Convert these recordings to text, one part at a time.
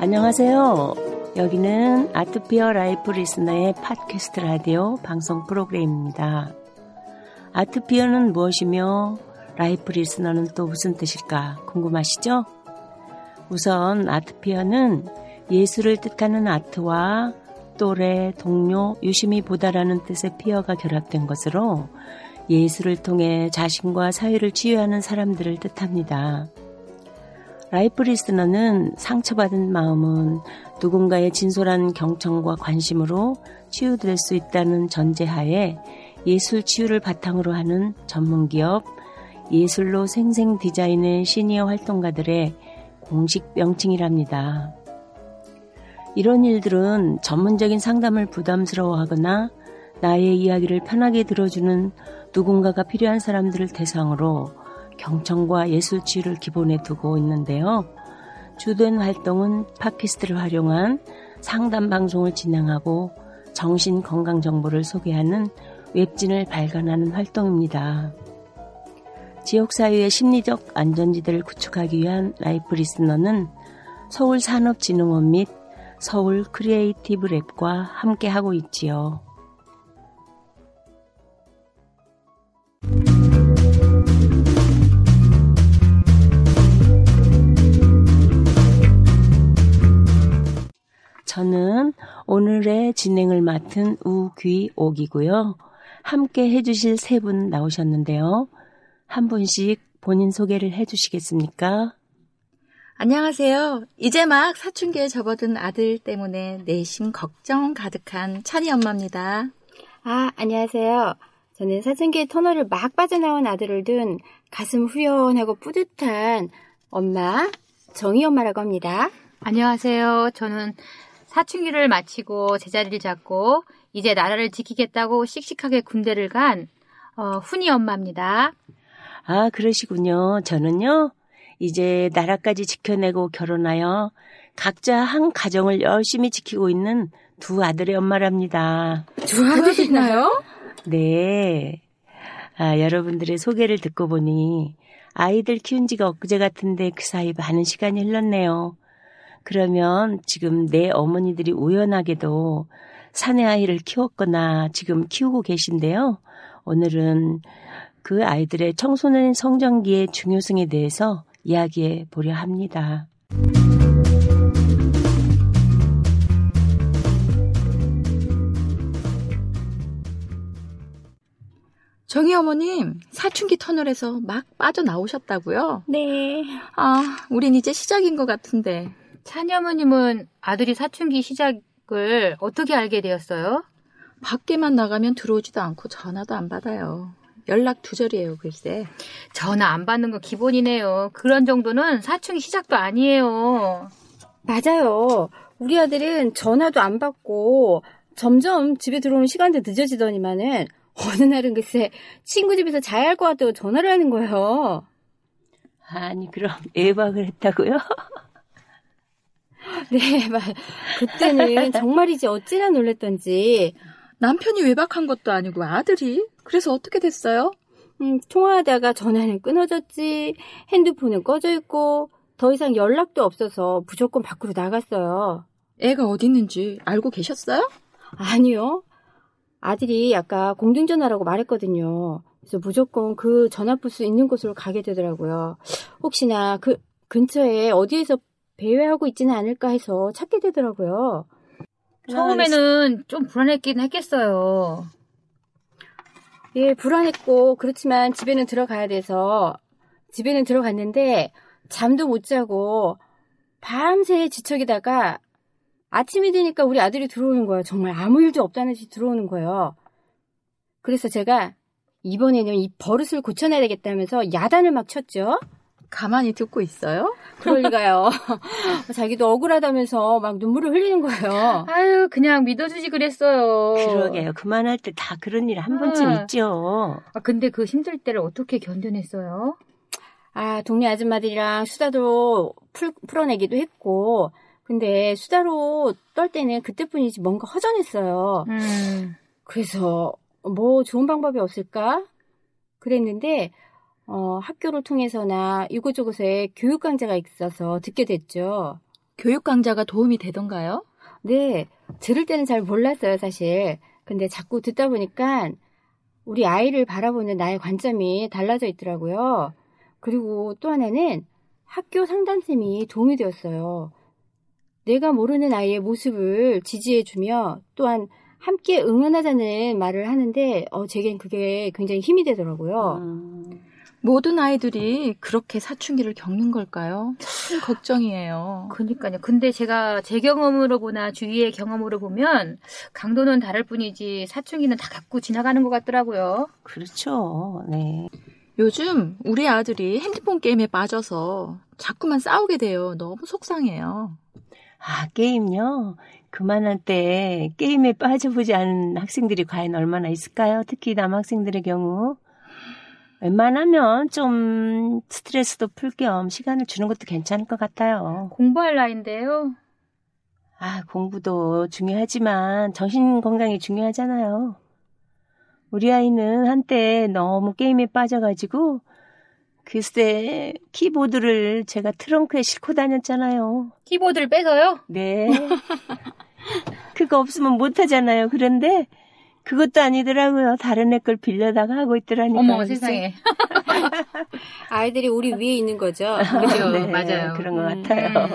안녕하세요. 여기는 Art Peer Life Listener의 팟캐스트 라디오 방송 프로그램입니다. Art Peer는 무엇이며 Life Listener는 또 무슨 뜻일까 궁금하시죠? 우선 Art Peer는 예술을 뜻하는 아트와 또래, 동료, 유심히 보다라는 뜻의 peer가 결합된 것으로 예술을 통해 자신과 사회를 치유하는 사람들을 뜻합니다. Life Listener는 상처받은 마음은 누군가의 진솔한 경청과 관심으로 치유될 수 있다는 전제하에 예술 치유를 바탕으로 하는 전문기업 예술로 생생 디자인의 시니어 활동가들의 공식 명칭이랍니다. 이런 일들은 전문적인 상담을 부담스러워하거나 나의 이야기를 편하게 들어주는 누군가가 필요한 사람들을 대상으로 경청과 예술 치유를 기본에 두고 있는데요. 주된 활동은 팟캐스트를 활용한 상담 방송을 진행하고 정신 건강 정보를 소개하는 웹진을 발간하는 활동입니다. 지역 사회의 심리적 안전지대를 구축하기 위한 Life Listener는 서울 산업진흥원 및 서울 Creative Lab과 함께 하고 있지요. 저는 오늘의 진행을 맡은 우귀옥이고요. 함께 해주실 세 분 나오셨는데요. 한 분씩 본인 소개를 해주시겠습니까? 안녕하세요. 이제 막 사춘기에 접어든 아들 때문에 내심 걱정 가득한 찬이 엄마입니다. 아, 안녕하세요. 저는 사춘기 터널을 막 빠져나온 아들을 둔 가슴 후련하고 뿌듯한 엄마, 정희 엄마라고 합니다. 안녕하세요. 저는 사춘기를 마치고 제자리를 잡고 이제 나라를 지키겠다고 씩씩하게 군대를 간 어, 훈이 엄마입니다. 아, 그러시군요. 저는요, 이제 나라까지 지켜내고 결혼하여 각자 한 가정을 열심히 지키고 있는 두 아들의 엄마랍니다. 두 아들이나요? 네. 아, 여러분들의 소개를 듣고 보니 아이들 키운 지가 엊그제 같은데 그 사이 많은 시간이 흘렀네요. 그러면 지금 내 어머니들이 우연하게도 사내 아이를 키웠거나 지금 키우고 계신데요. 오늘은 그 아이들의 청소년 성장기의 중요성에 대해서 이야기해 보려 합니다. 정희 어머님, 사춘기 터널에서 막 빠져나오셨다고요? 네. 아, 우린 이제 시작인 것 같은데. 찬이 어머님은 아들이 사춘기 시작을 어떻게 알게 되었어요? 밖에만 나가면 들어오지도 않고 전화도 안 받아요. 연락 두절이에요, 글쎄. 전화 안 받는 거 기본이네요. 그런 정도는 사춘기 시작도 아니에요. 맞아요. 우리 아들은 전화도 안 받고 점점 집에 들어오는 시간도 늦어지더니만은 어느 날은 글쎄 친구 집에서 자야 할 것 같다고 전화를 하는 거예요. 아니, 그럼 애박을 했다고요? 네, 말 그때는 정말이지 어찌나 놀랬던지. 남편이 외박한 것도 아니고 아들이? 그래서 어떻게 됐어요? 음, 통화하다가 전화는 끊어졌지, 핸드폰은 꺼져 있고, 더 이상 연락도 없어서 무조건 밖으로 나갔어요. 애가 어디 있는지 알고 계셨어요? 아니요. 아들이 아까 공중전화라고 말했거든요. 그래서 무조건 그 전화부스 있는 곳으로 가게 되더라고요. 혹시나 그 근처에 어디에서 배회하고 있지는 않을까 해서 찾게 되더라고요. 처음에는 좀 불안했긴 했겠어요. 예, 불안했고, 그렇지만 집에는 들어가야 돼서, 집에는 들어갔는데, 잠도 못 자고, 밤새 지척이다가, 아침이 되니까 우리 아들이 들어오는 거예요. 정말 아무 일도 없다는 듯이 들어오는 거예요. 그래서 제가, 이번에는 이 버릇을 고쳐놔야 되겠다면서 야단을 막 쳤죠. 가만히 듣고 있어요? 그럴 리가요. 자기도 억울하다면서 막 눈물을 흘리는 거예요. 아유, 그냥 믿어주지 그랬어요. 그러게요. 그만할 때 다 그런 일 한 번쯤 아. 있죠. 아, 근데 그 힘들 때를 어떻게 견뎌냈어요? 아, 동네 아줌마들이랑 수다로 풀, 풀어내기도 했고, 근데 수다로 떨 때는 그때뿐이지 뭔가 허전했어요. 음. 그래서 뭐 좋은 방법이 없을까? 그랬는데, 어, 학교를 통해서나 이곳저곳에 교육 강좌가 있어서 듣게 됐죠. 교육 강좌가 도움이 되던가요? 네, 들을 때는 잘 몰랐어요, 사실. 근데 자꾸 듣다 보니까 우리 아이를 바라보는 나의 관점이 달라져 있더라고요. 그리고 또 하나는 학교 상담쌤이 도움이 되었어요. 내가 모르는 아이의 모습을 지지해주며 또한 함께 응원하자는 말을 하는데, 어, 제겐 그게 굉장히 힘이 되더라고요. 음, 모든 아이들이 그렇게 사춘기를 겪는 걸까요? 참 걱정이에요. 그니까요. 근데 제가 제 경험으로 보나 주위의 경험으로 보면 강도는 다를 뿐이지 사춘기는 다 갖고 지나가는 것 같더라고요. 그렇죠. 네. 요즘 우리 아들이 핸드폰 게임에 빠져서 자꾸만 싸우게 돼요. 너무 속상해요. 아, 게임요? 그만할 때 게임에 빠져보지 않은 학생들이 과연 얼마나 있을까요? 특히 남학생들의 경우. 웬만하면 좀 스트레스도 풀 겸 시간을 주는 것도 괜찮을 것 같아요. 공부할 나이인데요. 아, 공부도 중요하지만 정신 건강이 중요하잖아요. 우리 아이는 한때 너무 게임에 빠져가지고 글쎄 키보드를 제가 트렁크에 싣고 다녔잖아요. 키보드를 빼서요? 네. 그거 없으면 못하잖아요. 그런데 그것도 아니더라고요. 다른 애 걸 빌려다가 하고 있더라니까요. 어머 세상에. 아이들이 우리 위에 있는 거죠. 그죠 네, 맞아요. 그런 것 음. 같아요.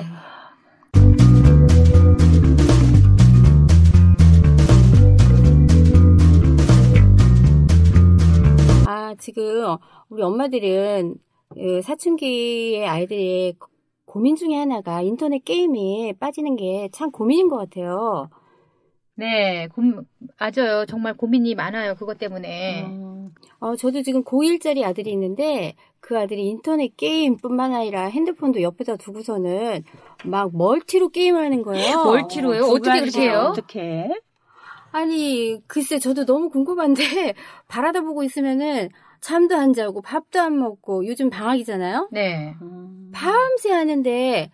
아, 지금 우리 엄마들은 그 사춘기의 아이들의 고민 중에 하나가 인터넷 게임에 빠지는 게 참 고민인 것 같아요. 네, 고, 맞아요. 정말 고민이 많아요. 그것 때문에. 음, 어, 저도 지금 고1짜리 아들이 있는데 그 아들이 인터넷 게임뿐만 아니라 핸드폰도 옆에다 두고서는 막 멀티로 게임을 하는 거예요. 멀티로요? 어 떻게 그렇게 해요? 어떻게? 아니, 글쎄 저도 너무 궁금한데 바라다 보고 있으면은 잠도 안 자고 밥도 안 먹고 요즘 방학이잖아요. 네. 음, 밤새 하는데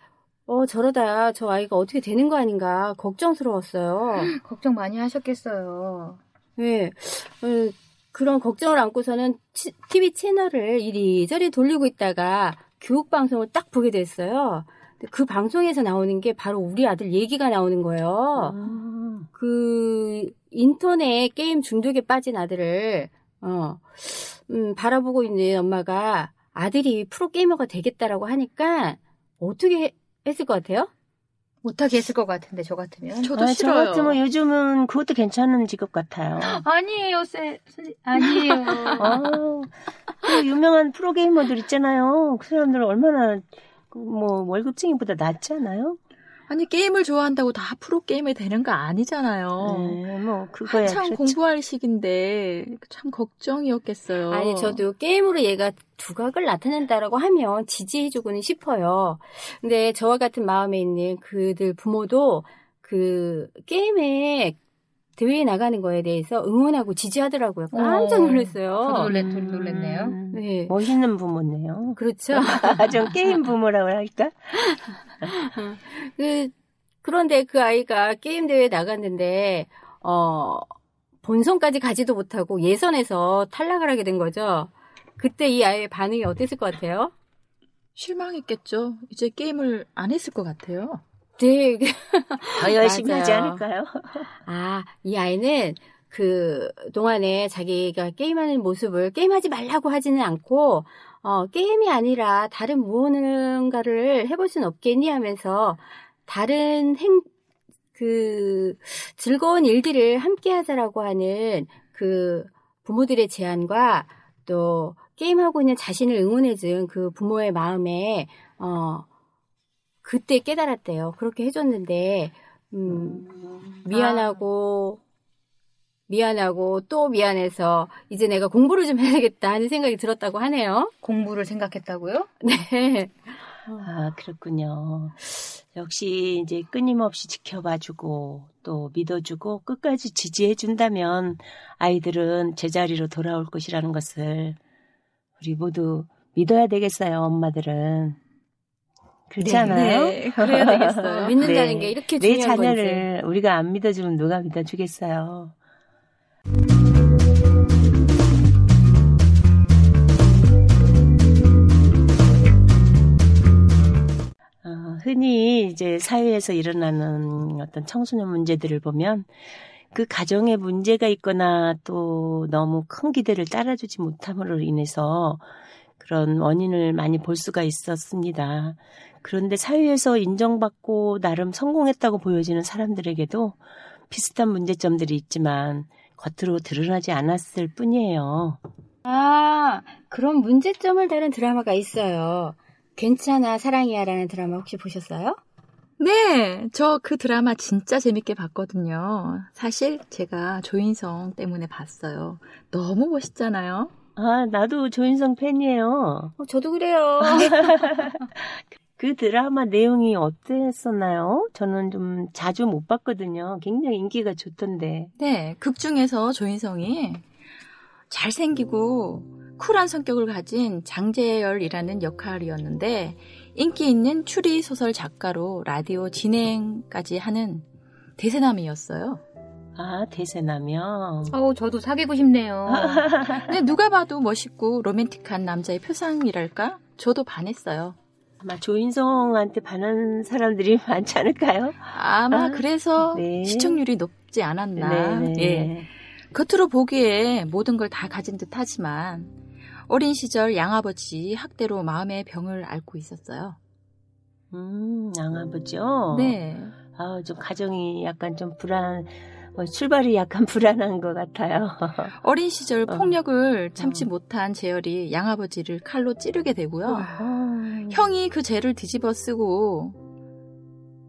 어 저러다 저 아이가 어떻게 되는 거 아닌가 걱정스러웠어요. 걱정 많이 하셨겠어요. 네, 어, 그런 걱정을 안고서는 치- TV 채널을 이리저리 돌리고 있다가 교육 방송을 딱 보게 됐어요. 그 방송에서 나오는 게 바로 우리 아들 얘기가 나오는 거예요. 음, 그 인터넷 게임 중독에 빠진 아들을 어 음, 바라보고 있는 엄마가 아들이 프로 게이머가 되겠다라고 하니까 어떻게 해- 했을 것 같아요? 못하게 했을 것 같은데, 저 같으면. 저도 아, 저 싫어요. 같으면 요즘은 그것도 괜찮은 직업 같아요. 아니에요, 쌤. 선생- 아니에요. 아, 그 유명한 프로게이머들 있잖아요. 그 사람들은 얼마나 그뭐 월급쟁이보다 낫지 않아요? 아니 게임을 좋아한다고 다 프로 게임이 되는 거 아니잖아요. 네, 뭐 그거야 한참 그렇죠. 공부할 시기인데 참 걱정이었겠어요. 아니 저도 게임으로 얘가 두각을 나타낸다라고 하면 지지해주고는 싶어요. 근데 저와 같은 마음에 있는 그들 부모도 그 게임에 대회에 나가는 거에 대해서 응원하고 지지하더라고요. 깜짝 어, 놀랐어요. 저도 놀랬, 놀랬네요. 음, 네. 멋있는 부모네요. 그렇죠. 아, 전 게임 부모라고 할까? 그, 그런데 그 아이가 게임 대회에 나갔는데, 어, 본선까지 가지도 못하고 예선에서 탈락을 하게 된 거죠. 그때 이 아이의 반응이 어땠을 것 같아요? 실망했겠죠. 이제 게임을 안 했을 것 같아요. 네. 더 열심히. 하지 않을까요? 아, 이 아이는 그 동안에 자기가 게임하는 모습을 게임하지 말라고 하지는 않고, 어, 게임이 아니라 다른 무언가를 해볼 순 없겠니 하면서 다른 행, 그 즐거운 일들을 함께 하자라고 하는 그 부모들의 제안과 또 게임하고 있는 자신을 응원해준 그 부모의 마음에, 어, 그때 깨달았대요. 그렇게 해줬는데, 음, 미안하고 미안하고 또 미안해서 이제 내가 공부를 좀 해야 되겠다 하는 생각이 들었다고 하네요. 공부를 생각했다고요? 네. 아, 그렇군요. 역시 이제 끊임없이 지켜봐주고 또 믿어주고 끝까지 지지해준다면 아이들은 제자리로 돌아올 것이라는 것을 우리 모두 믿어야 되겠어요, 엄마들은. 그렇지 않아요? 네, 그래야 되겠어요. 믿는다는 네. 게 이렇게 내 중요한 건지. 자녀를 우리가 안 믿어주면 누가 믿어주겠어요? 어, 흔히 이제 사회에서 일어나는 어떤 청소년 문제들을 보면 그 가정에 문제가 있거나 또 너무 큰 기대를 따라주지 못함으로 인해서 그런 원인을 많이 볼 수가 있었습니다. 그런데 사회에서 인정받고 나름 성공했다고 보여지는 사람들에게도 비슷한 문제점들이 있지만 겉으로 드러나지 않았을 뿐이에요. 아, 그런 문제점을 다룬 드라마가 있어요. 괜찮아, 사랑이야라는 드라마 혹시 보셨어요? 네, 저 그 드라마 진짜 재밌게 봤거든요. 사실 제가 조인성 때문에 봤어요. 너무 멋있잖아요. 아, 나도 조인성 팬이에요. 어, 저도 그래요. 그 드라마 내용이 어땠었나요? 저는 좀 자주 못 봤거든요. 굉장히 인기가 좋던데. 네, 극 중에서 조인성이 잘생기고 쿨한 성격을 가진 장재열이라는 역할이었는데 인기 있는 추리 소설 작가로 라디오 진행까지 하는 대세남이었어요. 아, 대세나며. 어우, 저도 사귀고 싶네요. 근데 누가 봐도 멋있고 로맨틱한 남자의 표상이랄까? 저도 반했어요. 아마 조인성한테 반한 사람들이 많지 않을까요? 아마 아, 그래서 네. 시청률이 높지 않았나. 네, 네. 예. 겉으로 보기에 모든 걸 다 가진 듯 하지만 어린 시절 양아버지 학대로 마음의 병을 앓고 있었어요. 음, 양아버죠? 네. 아, 좀 가정이 약간 좀 불안, 어, 출발이 약간 불안한 것 같아요. 어린 시절 어. 폭력을 참지 어. 못한 재열이 양아버지를 칼로 찌르게 되고요. 아, 형이 그 죄를 뒤집어 쓰고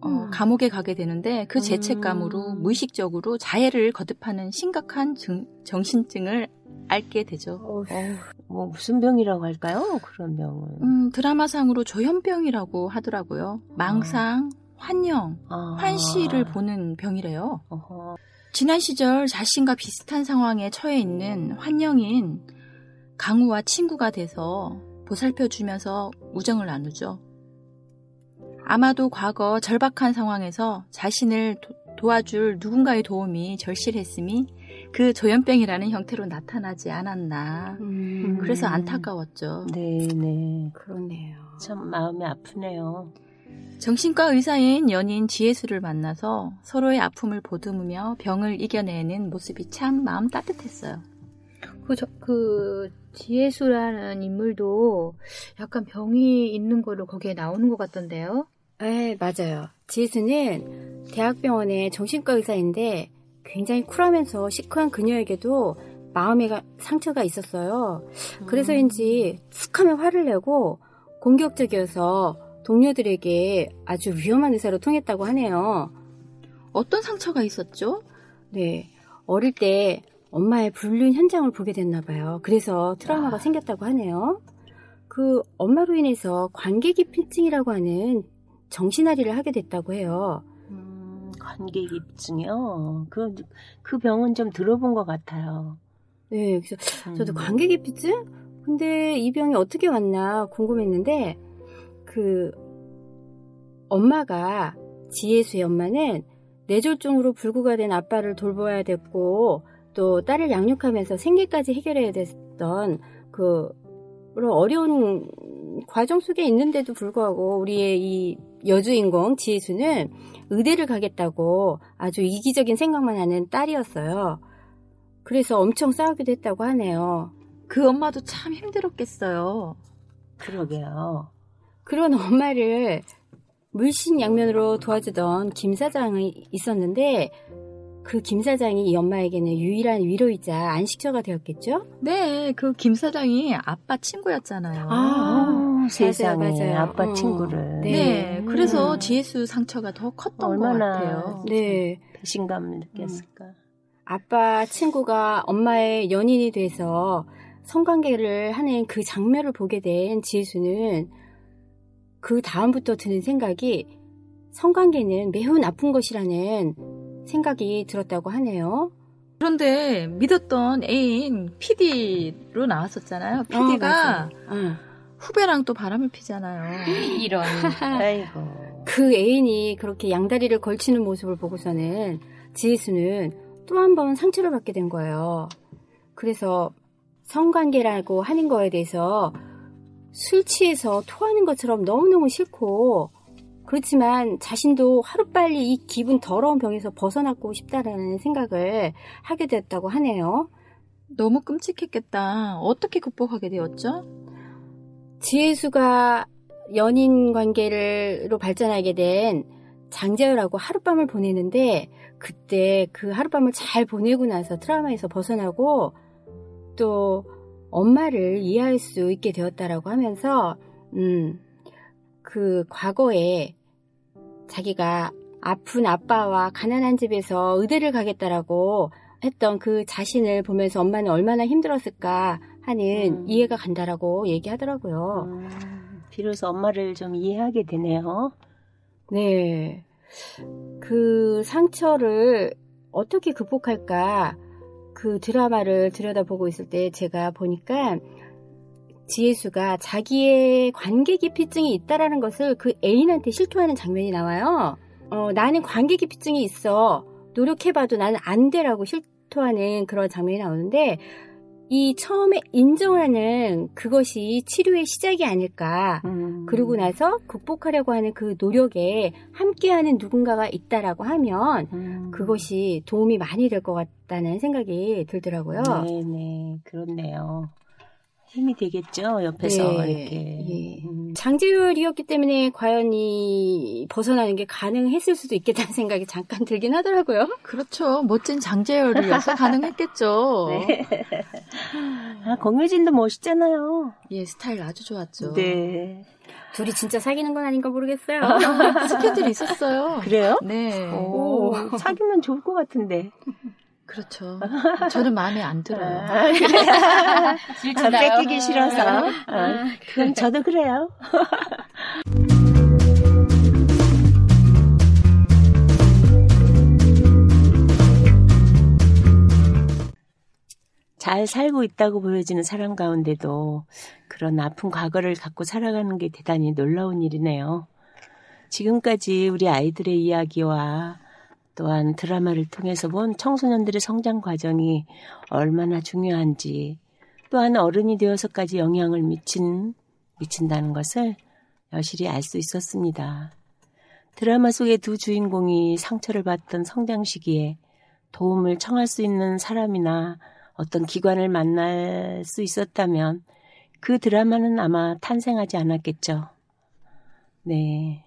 어, 음. 감옥에 가게 되는데 그 죄책감으로 음. 무의식적으로 자해를 거듭하는 심각한 증- 정신증을 앓게 되죠. 어휴, 뭐 무슨 병이라고 할까요? 그런 병은. 음, 드라마상으로 조현병이라고 하더라고요. 망상, 환영, 아. 환시를 보는 병이래요. 어허. 지난 시절 자신과 비슷한 상황에 처해 있는 환영인 강우와 친구가 돼서 보살펴 주면서 우정을 나누죠. 아마도 과거 절박한 상황에서 자신을 도, 도와줄 누군가의 도움이 절실했음이 그 조현병이라는 형태로 나타나지 않았나. 음, 그래서 안타까웠죠. 네, 네. 그러네요. 참 마음이 아프네요. 정신과 의사인 연인 지혜수를 만나서 서로의 아픔을 보듬으며 병을 이겨내는 모습이 참 마음 따뜻했어요. 그, 저, 그, 지혜수라는 인물도 약간 병이 있는 걸로 거기에 나오는 것 같던데요? 네, 맞아요. 지혜수는 대학병원의 정신과 의사인데 굉장히 쿨하면서 시크한 그녀에게도 마음에 가- 상처가 있었어요. 그래서인지 툭하면 화를 내고 공격적이어서 동료들에게 아주 위험한 의사로 통했다고 하네요. 어떤 상처가 있었죠? 네. 어릴 때 엄마의 불륜 현장을 보게 됐나 봐요. 그래서 트라우마가 생겼다고 하네요. 그 엄마로 인해서 관계기피증이라고 하는 정신아리를 하게 됐다고 해요. 음, 관계기증이요. 그, 그 병은 좀 들어본 것 같아요. 네, 그래서 저도 음. 관계기피증? 근데 이 병이 어떻게 왔나 궁금했는데, 그, 엄마가, 지혜수의 엄마는 뇌졸중으로 불구가 된 아빠를 돌보아야 됐고, 또 딸을 양육하면서 생계까지 해결해야 됐던 그, 어려운 과정 속에 있는데도 불구하고 우리의 이 여주인공 지혜수는 의대를 가겠다고 아주 이기적인 생각만 하는 딸이었어요. 그래서 엄청 싸우기도 했다고 하네요. 그 엄마도 참 힘들었겠어요. 그러게요. 그런 엄마를 물신양면으로 도와주던 김 사장이 있었는데 그 김 사장이 이 엄마에게는 유일한 위로이자 안식처가 되었겠죠? 네, 그 김 사장이 아빠 친구였잖아요. 아, 세상에 맞아요. 아빠 어. 친구를. 네. 네, 그래서 음. 지혜수 상처가 더 컸던 얼마나 것 같아요. 네. 배신감을 느꼈을까. 아빠 친구가 엄마의 연인이 돼서 성관계를 하는 그 장면을 보게 된 지혜수는 그 다음부터 드는 생각이 성관계는 매우 나쁜 것이라는 생각이 들었다고 하네요. 그런데 믿었던 애인 PD로 나왔었잖아요. 어, PD가. 어. 후배랑 또 바람을 피잖아요. 이런. 아이고. 그 애인이 그렇게 양다리를 걸치는 모습을 보고서는 지혜수는 또 한 번 상처를 받게 된 거예요. 그래서 성관계라고 하는 거에 대해서 술 취해서 토하는 것처럼 너무너무 싫고 그렇지만 자신도 하루빨리 이 기분 더러운 병에서 벗어나고 싶다라는 생각을 하게 됐다고 하네요. 너무 끔찍했겠다. 어떻게 극복하게 되었죠? 지혜수가 연인 관계로 발전하게 된 장재열하고 하룻밤을 보내는데 그때 그 하룻밤을 잘 보내고 나서 트라우마에서 벗어나고 또 엄마를 이해할 수 있게 되었다라고 하면서 음, 그 과거에 자기가 아픈 아빠와 가난한 집에서 의대를 가겠다라고 했던 그 자신을 보면서 엄마는 얼마나 힘들었을까 하는 음. 이해가 간다라고 얘기하더라고요. 음, 비로소 엄마를 좀 이해하게 되네요. 네. 그 상처를 어떻게 극복할까 그 드라마를 들여다보고 있을 때 제가 보니까 지혜수가 자기의 관계 기피증이 있다라는 것을 그 애인한테 실토하는 장면이 나와요. 어, 나는 관계 기피증이 있어. 노력해봐도 나는 안 돼라고 실토하는 그런 장면이 나오는데 이 처음에 인정을 하는 그것이 치료의 시작이 아닐까. 음. 그러고 나서 극복하려고 하는 그 노력에 함께하는 누군가가 있다라고 하면 음. 그것이 도움이 많이 될 것 같다는 생각이 들더라고요. 네네, 그렇네요. 힘이 되겠죠, 옆에서 네, 이렇게. 예. 음. 장제율이었기 때문에 과연 이 벗어나는 게 가능했을 수도 있겠다는 생각이 잠깐 들긴 하더라고요. 그렇죠. 멋진 장재열이어서 가능했겠죠. 네. 아, 공효진도 멋있잖아요. 예, 스타일 아주 좋았죠. 네. 둘이 진짜 사귀는 건 아닌가 모르겠어요. 스캔들이 있었어요. 그래요? 네. 오, 사귀면 좋을 것 같은데. 그렇죠. 저는 마음에 안 들어요. 아, 그래요? 아, 뺏기기 싫어서. 아, 그건 저도 그래요. 잘 살고 있다고 보여지는 사람 가운데도 그런 아픈 과거를 갖고 살아가는 게 대단히 놀라운 일이네요. 지금까지 우리 아이들의 이야기와 또한 드라마를 통해서 본 청소년들의 성장 과정이 얼마나 중요한지 또한 어른이 되어서까지 영향을 미친, 미친다는 것을 여실히 알 수 있었습니다. 드라마 속의 두 주인공이 상처를 받던 성장 시기에 도움을 청할 수 있는 사람이나 어떤 기관을 만날 수 있었다면 그 드라마는 아마 탄생하지 않았겠죠. 네.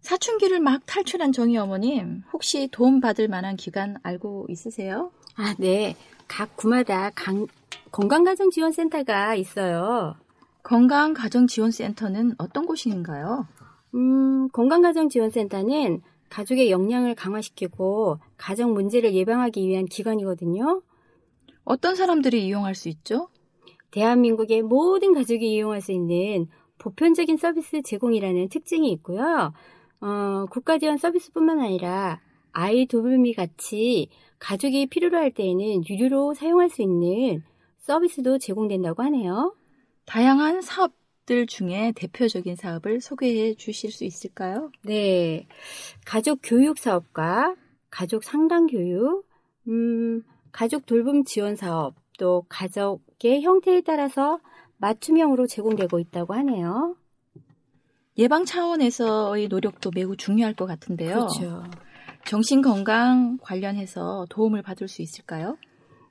사춘기를 막 탈출한 정희 어머님, 혹시 도움 받을 만한 기관 알고 있으세요? 아, 네. 각 구마다 강- 건강가정지원센터가 있어요. 건강가정지원센터는 어떤 곳인가요? 음, 건강가정지원센터는 가족의 역량을 강화시키고 가정 문제를 예방하기 위한 기관이거든요. 어떤 사람들이 이용할 수 있죠? 대한민국의 모든 가족이 이용할 수 있는 보편적인 서비스 제공이라는 특징이 있고요. 어, 국가 지원 서비스뿐만 아니라 아이 돌봄이 같이 가족이 필요로 할 때에는 유료로 사용할 수 있는 서비스도 제공된다고 하네요. 다양한 사업들 중에 대표적인 사업을 소개해 주실 수 있을까요? 네. 가족 교육 사업과 가족 상담 교육, 음, 가족 돌봄 지원 사업, 또 가족의 형태에 따라서 맞춤형으로 제공되고 있다고 하네요. 예방 차원에서의 노력도 매우 중요할 것 같은데요. 그렇죠. 정신 건강 관련해서 도움을 받을 수 있을까요?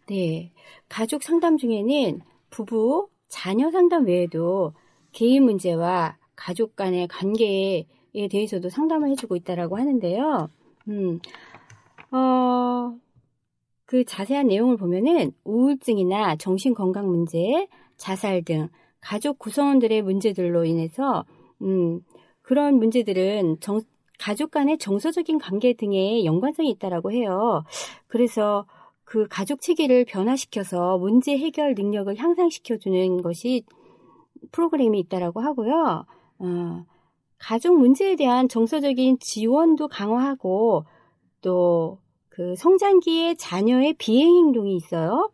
네. 가족 상담 중에는 부부, 자녀 상담 외에도 개인 문제와 가족 간의 관계에 대해서도 상담을 해주고 있다라고 하는데요. 음, 어, 그 자세한 내용을 보면은 우울증이나 정신 건강 문제, 자살 등 가족 구성원들의 문제들로 인해서, 음, 그런 문제들은 정, 가족 간의 정서적인 관계 등에 연관성이 있다라고 해요. 그래서 그 가족 체계를 변화시켜서 문제 해결 능력을 향상시켜주는 것이 프로그램이 있다라고 하고요. 어, 가족 문제에 대한 정서적인 지원도 강화하고 또 그 성장기의 자녀의 비행 행동이 있어요.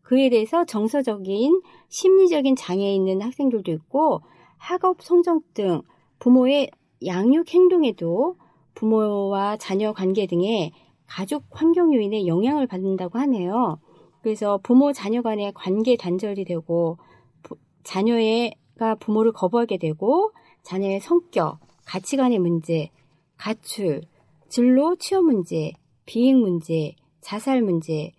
그에 대해서 정서적인 심리적인 장애 있는 학생들도 있고 학업 성적 등 부모의 양육 행동에도 부모와 자녀 관계 등의 가족 환경 요인에 영향을 받는다고 하네요. 그래서 부모 자녀 간의 관계 단절이 되고 부, 자녀가 부모를 거부하게 되고 자녀의 성격, 가치관의 문제, 가출, 진로 취업 문제, 비행 문제, 자살 문제,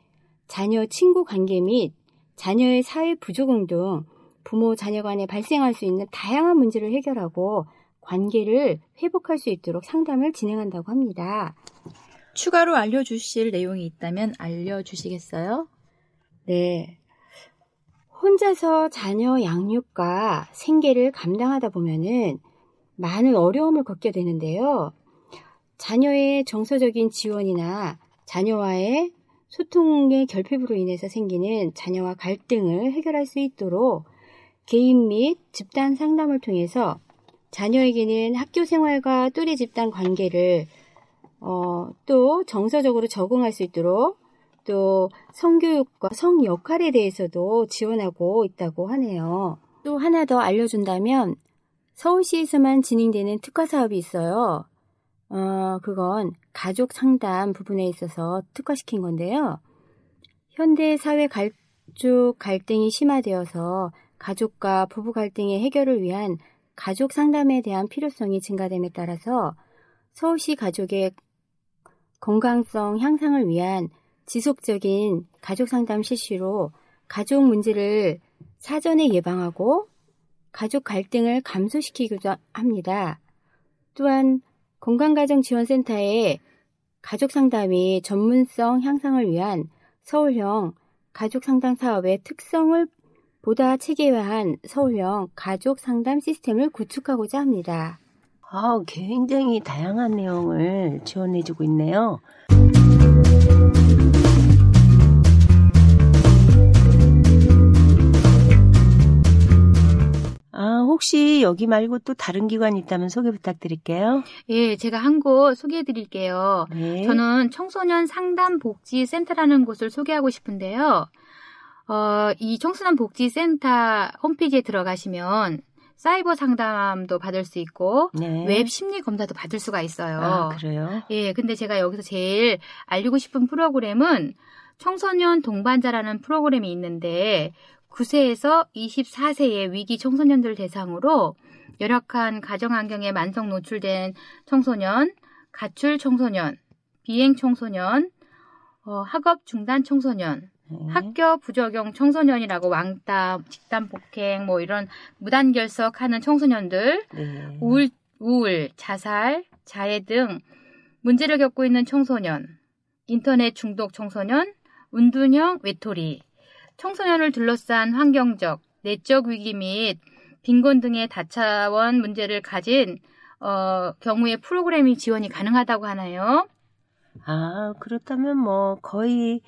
자녀 친구 관계 및 자녀의 사회 부조공 등 부모 자녀 간에 발생할 수 있는 다양한 문제를 해결하고 관계를 회복할 수 있도록 상담을 진행한다고 합니다. 추가로 알려주실 내용이 있다면 알려주시겠어요? 네. 혼자서 자녀 양육과 생계를 감당하다 보면은 많은 어려움을 겪게 되는데요. 자녀의 정서적인 지원이나 자녀와의 소통의 결핍으로 인해서 생기는 자녀와 갈등을 해결할 수 있도록 개인 및 집단 상담을 통해서 자녀에게는 학교 생활과 또래 집단 관계를 어, 또 정서적으로 적응할 수 있도록 또 성교육과 성 역할에 대해서도 지원하고 있다고 하네요. 또 하나 더 알려준다면 서울시에서만 진행되는 특화 사업이 있어요. 어, 그건 가족 상담 부분에 있어서 특화시킨 건데요. 현대 사회 가족 갈등이 심화되어서 가족과 부부 갈등의 해결을 위한 가족 상담에 대한 필요성이 증가됨에 따라서 서울시 가족의 건강성 향상을 위한 지속적인 가족 상담 실시로 가족 문제를 사전에 예방하고 가족 갈등을 감소시키기도 합니다. 또한 건강가정지원센터의 가족 상담이 전문성 향상을 위한 서울형 가족 상담 사업의 특성을 보다 체계화한 서울형 가족 상담 시스템을 구축하고자 합니다. 아, 굉장히 다양한 내용을 지원해주고 있네요. 아, 혹시 여기 말고 또 다른 기관이 있다면 소개 부탁드릴게요. 예, 제가 한 곳 소개해 드릴게요. 네. 저는 청소년 상담 복지 센터라는 곳을 소개하고 싶은데요. 어, 이 청소년 복지 센터 홈페이지에 들어가시면 사이버 상담도 받을 수 있고 네. 웹 심리 검사도 받을 수가 있어요. 아, 그래요? 예, 근데 제가 여기서 제일 알리고 싶은 프로그램은 청소년 동반자라는 프로그램이 있는데 9세에서 24세의 위기 청소년들 대상으로 열악한 가정 환경에 만성 노출된 청소년, 가출 청소년, 비행 청소년, 어, 학업 중단 청소년, 네. 학교 부적용 청소년이라고 왕따, 집단 폭행, 뭐 이런 무단결석하는 청소년들, 네. 우울, 우울, 자살, 자해 등 문제를 겪고 있는 청소년, 인터넷 중독 청소년, 운둔형 외톨이, 청소년을 둘러싼 환경적, 내적 위기 및 빈곤 등의 다차원 문제를 가진 어, 경우에 프로그램이 지원이 가능하다고 하나요? 아, 그렇다면 뭐 거의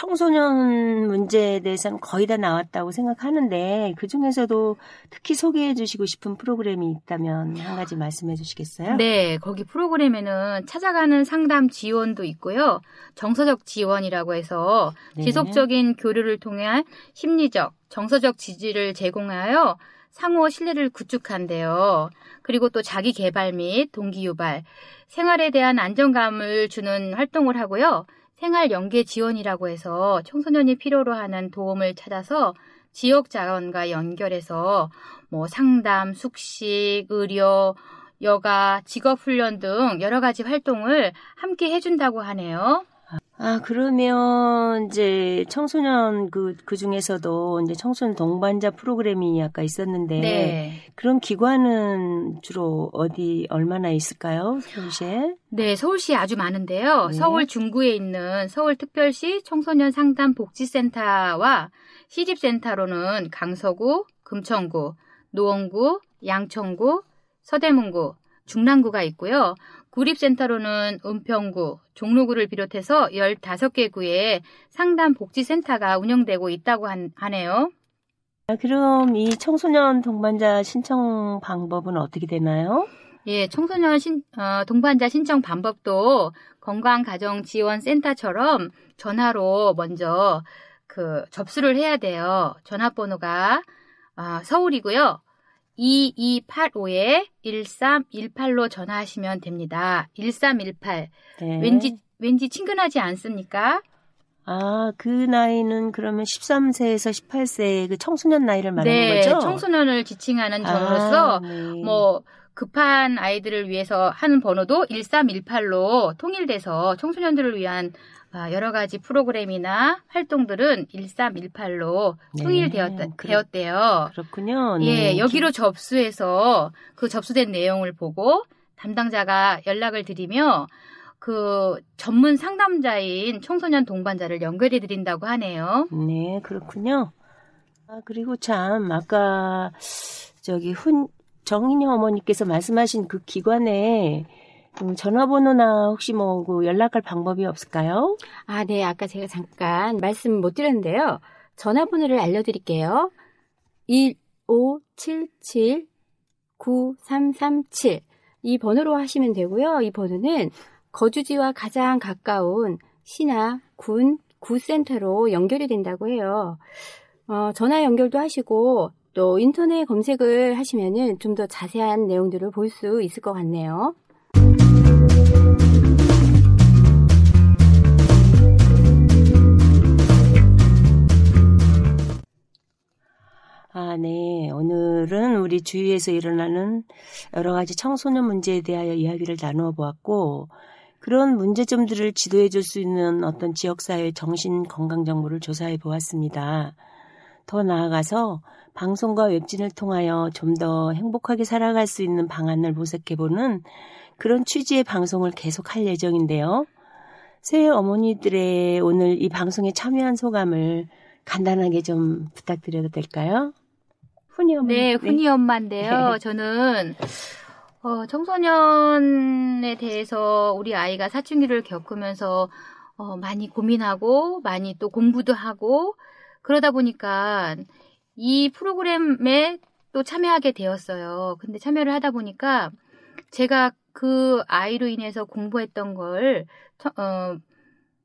청소년 문제에 대해서는 거의 다 나왔다고 생각하는데 그 중에서도 특히 소개해 주시고 싶은 프로그램이 있다면 한 가지 말씀해 주시겠어요? 네, 거기 프로그램에는 찾아가는 상담 지원도 있고요. 정서적 지원이라고 해서 네. 지속적인 교류를 통한 심리적, 정서적 지지를 제공하여 상호 신뢰를 구축한대요. 그리고 또 자기 개발 및 동기 유발, 생활에 대한 안정감을 주는 활동을 하고요. 생활 연계 지원이라고 해서 청소년이 필요로 하는 도움을 찾아서 지역 자원과 연결해서 뭐 상담, 숙식, 의료, 여가, 직업 훈련 등 여러 가지 활동을 함께 해준다고 하네요. 아, 그러면 이제 청소년 그, 그 중에서도 이제 청소년 동반자 프로그램이 아까 있었는데 네. 그런 기관은 주로 어디 얼마나 있을까요? 서울시에? 네, 서울시에 아주 많은데요. 네. 서울 중구에 있는 서울특별시 청소년 상담 복지센터와 시집센터로는 강서구, 금천구, 노원구, 양천구, 서대문구, 중랑구가 있고요. 구립센터로는 은평구, 종로구를 비롯해서 15개 구에 상담 복지센터가 운영되고 있다고 한- 하네요. 아, 그럼 이 청소년 동반자 신청 방법은 어떻게 되나요? 예, 청소년 신, 어, 동반자 신청 방법도 건강가정지원센터처럼 전화로 먼저 그 접수를 해야 돼요. 전화번호가 아, 서울이고요. 2285에 1318로 전화하시면 됩니다. 1318. 네. 왠지 왠지 친근하지 않습니까? 아, 그 나이는 그러면 13세에서 18세 그 청소년 나이를 말하는 네, 거죠? 청소년을 지칭하는 전화로서 아, 네. 뭐 급한 아이들을 위해서 하는 번호도 1318로 통일돼서 청소년들을 위한 아, 여러 가지 프로그램이나 활동들은 1318로 네, 통일되었대요. 그렇- 되었대요. 그렇군요. 예, 네. 여기로 접수해서 그 접수된 내용을 보고 담당자가 연락을 드리며 그 전문 상담자인 청소년 동반자를 연결해 드린다고 하네요. 네, 그렇군요. 아, 그리고 참, 아까, 저기, 훈, 정인이 어머니께서 말씀하신 그 기관에, 음, 전화번호나 혹시 뭐, 그 연락할 방법이 없을까요? 아, 네. 아까 제가 잠깐 말씀 못 드렸는데요. 전화번호를 알려드릴게요. 1577-9337. 이 번호로 하시면 되고요. 이 번호는 거주지와 가장 가까운 시나 군, 구센터로 연결이 된다고 해요. 어, 전화 연결도 하시고 또 인터넷 검색을 하시면은 좀 더 자세한 내용들을 볼 수 있을 것 같네요. 아, 네. 오늘은 우리 주위에서 일어나는 여러 가지 청소년 문제에 대하여 이야기를 나누어 보았고, 그런 문제점들을 지도해 줄 수 있는 어떤 지역사회 정신 건강 정보를 조사해 보았습니다. 더 나아가서 방송과 웹진을 통하여 좀 더 행복하게 살아갈 수 있는 방안을 모색해 보는 그런 취지의 방송을 계속 할 예정인데요. 새 어머니들의 오늘 이 방송에 참여한 소감을 간단하게 좀 부탁드려도 될까요? 훈이 어머니. 네, 훈이 엄마인데요. 저는 어, 청소년에 대해서 우리 아이가 사춘기를 겪으면서 어, 많이 고민하고 많이 또 공부도 하고 그러다 보니까 이 프로그램에 또 참여하게 되었어요. 근데 참여를 하다 보니까 제가 그 아이로 인해서 공부했던 걸 청- 어,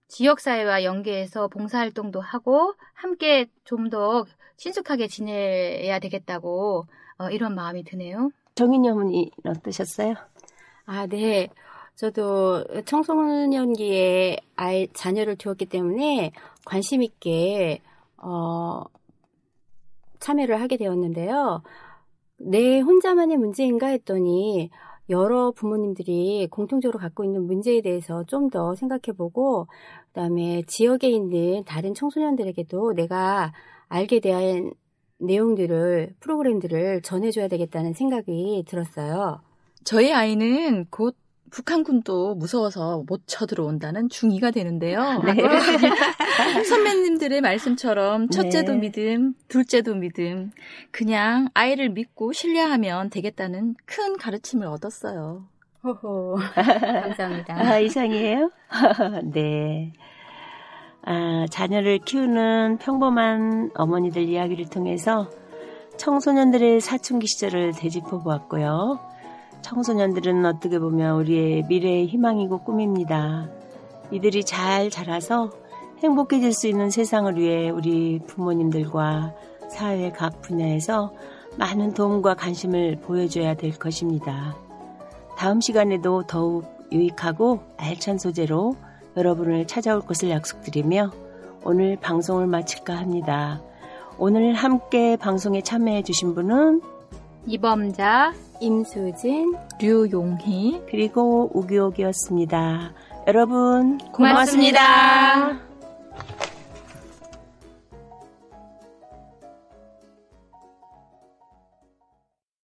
지역사회와 연계해서 봉사활동도 하고 함께 좀 더 친숙하게 지내야 되겠다고 어, 이런 마음이 드네요. 정인이 어머니 어떠셨어요? 아, 네. 저도 청소년기에 아이, 자녀를 두었기 때문에 관심 있게, 어, 참여를 하게 되었는데요. 내 혼자만의 문제인가 했더니 여러 부모님들이 공통적으로 갖고 있는 문제에 대해서 좀 더 생각해 보고, 그 다음에 지역에 있는 다른 청소년들에게도 내가 알게 대한 내용들을, 프로그램들을 전해줘야 되겠다는 생각이 들었어요. 저희 아이는 곧 북한군도 무서워서 못 쳐들어온다는 중2가 되는데요. 네. 선배님들의 말씀처럼 첫째도 네. 믿음, 둘째도 믿음, 그냥 아이를 믿고 신뢰하면 되겠다는 큰 가르침을 얻었어요. 호호. 감사합니다. 아, 이상이에요? 네. 아, 자녀를 키우는 평범한 어머니들 이야기를 통해서 청소년들의 사춘기 시절을 되짚어 보았고요. 청소년들은 어떻게 보면 우리의 미래의 희망이고 꿈입니다. 이들이 잘 자라서 행복해질 수 있는 세상을 위해 우리 부모님들과 사회 각 분야에서 많은 도움과 관심을 보여줘야 될 것입니다. 다음 시간에도 더욱 유익하고 알찬 소재로 여러분을 찾아올 것을 약속드리며 오늘 방송을 마칠까 합니다. 오늘 함께 방송에 참여해 주신 분은 이범자 임수진, 류용희 그리고 우기옥이었습니다. 여러분 고맙습니다. 고맙습니다.